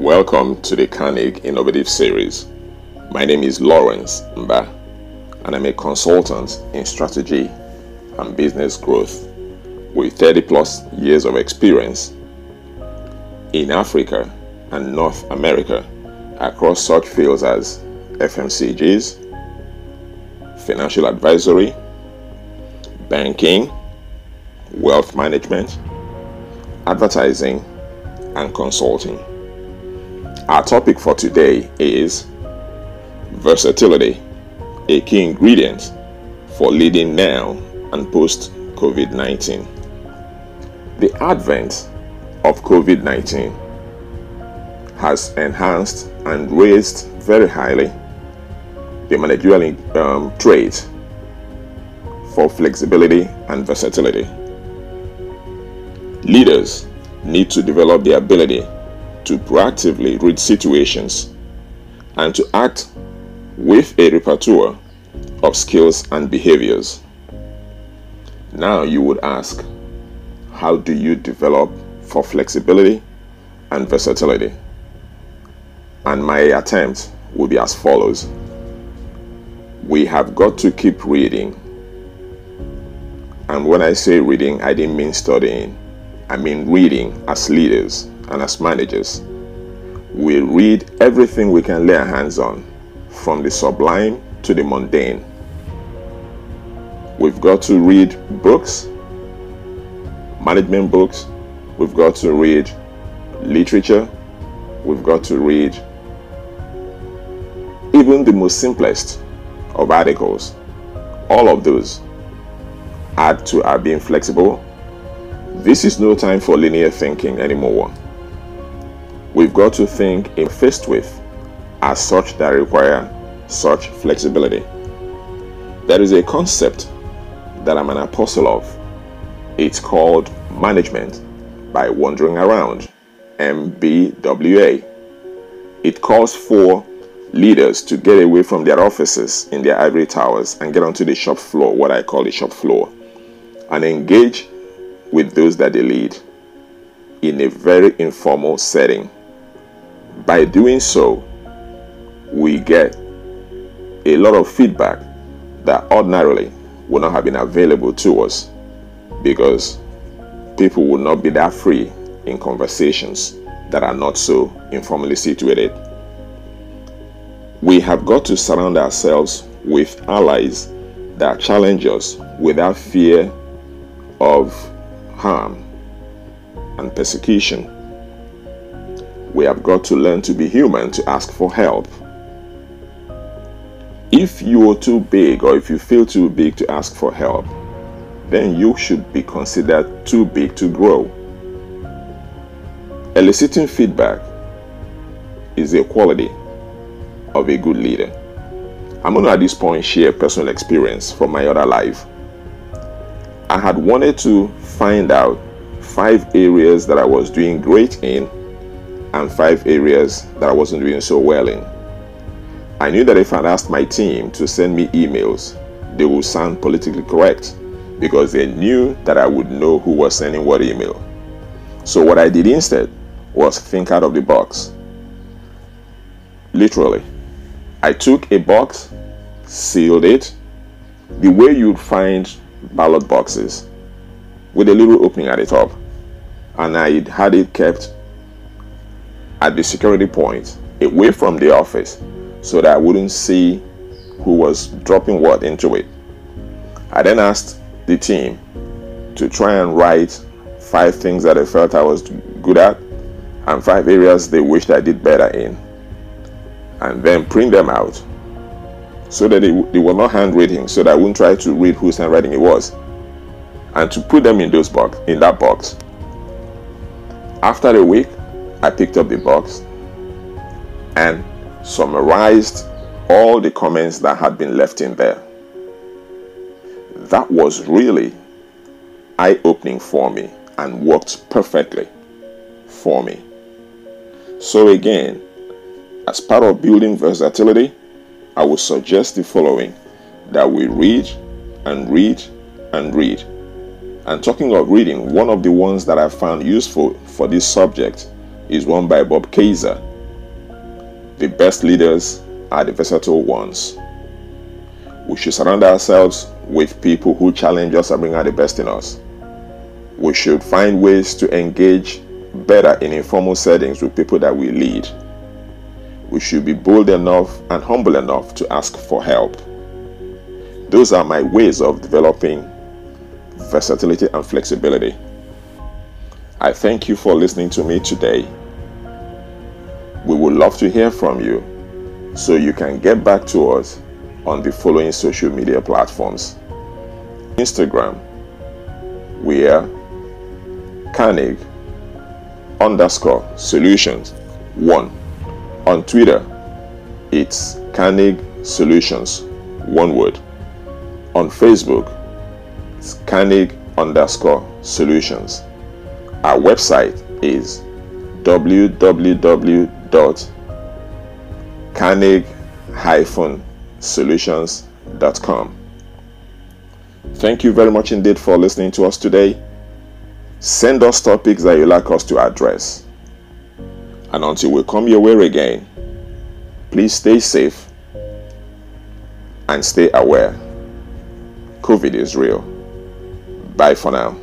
Welcome to the Carnegie Innovative Series. My name is Lawrence Mba, and I'm a consultant in strategy and business growth with 30 plus years of experience in Africa and North America across such fields as FMCGs, financial advisory, banking, wealth management, advertising, and consulting. Our topic for today is versatility, a key ingredient for leading now and post COVID 19. The advent of COVID 19 has enhanced and raised very highly the managerial um, trait for flexibility and versatility. Leaders need to develop the ability to proactively read situations and to act with a repertoire of skills and behaviors. Now you would ask, how do you develop for flexibility and versatility? And my attempt will be as follows. We have got to keep reading. And when I say reading, I didn't mean studying. I mean reading as leaders and as managers. We read everything we can lay our hands on, from the sublime to the mundane. We've got to read books, management books, we've got to read literature, we've got to read even the most simplest of articles. All of those add to our being flexible. This is no time for linear thinking anymore. We've got to think in faced with as such that require such flexibility. There is a concept that I'm an apostle of. It's called management by wandering around, MBWA. It calls for leaders to get away from their offices in their ivory towers and get onto the shop floor, what I call the shop floor, and engage with those that they lead in a very informal setting. By doing so, we get a lot of feedback that ordinarily would not have been available to us because people would not be that free in conversations that are not so informally situated. We have got to surround ourselves with allies that challenge us without fear of harm and persecution. We have got to learn to be human to ask for help. If you are too big or if you feel too big to ask for help, then you should be considered too big to grow. Eliciting feedback is a quality of a good leader. I'm going to at this point share personal experience from my other life. I had wanted to find out five areas that I was doing great in and five areas that I wasn't doing so well in. I knew that if I'd asked my team to send me emails, they would sound politically correct because they knew that I would know who was sending what email. So, what I did instead was think out of the box. Literally, I took a box, sealed it, the way you'd find ballot boxes with a little opening at the top, and I had it kept at the security point away from the office so that I wouldn't see who was dropping what into it. I then asked the team to try and write five things that I felt I was good at and five areas they wished I did better in and then print them out so that they, they were not handwriting so that I wouldn't try to read whose handwriting it was and to put them in those box in that box after a week I picked up the box and summarized all the comments that had been left in there that was really eye-opening for me and worked perfectly for me so again as part of building versatility, I would suggest the following that we read and read and read. And talking of reading, one of the ones that I found useful for this subject is one by Bob Kaiser The best leaders are the versatile ones. We should surround ourselves with people who challenge us and bring out the best in us. We should find ways to engage better in informal settings with people that we lead. We should be bold enough and humble enough to ask for help. Those are my ways of developing versatility and flexibility. I thank you for listening to me today. Love to hear from you so you can get back to us on the following social media platforms Instagram, we are Carnegie underscore solutions one. On Twitter, it's Carnegie Solutions, one word. On Facebook, it's underscore solutions. Our website is www.carnegie-solutions.com. Thank you very much indeed for listening to us today. Send us topics that you like us to address. And until we come your way again, please stay safe and stay aware. COVID is real. Bye for now.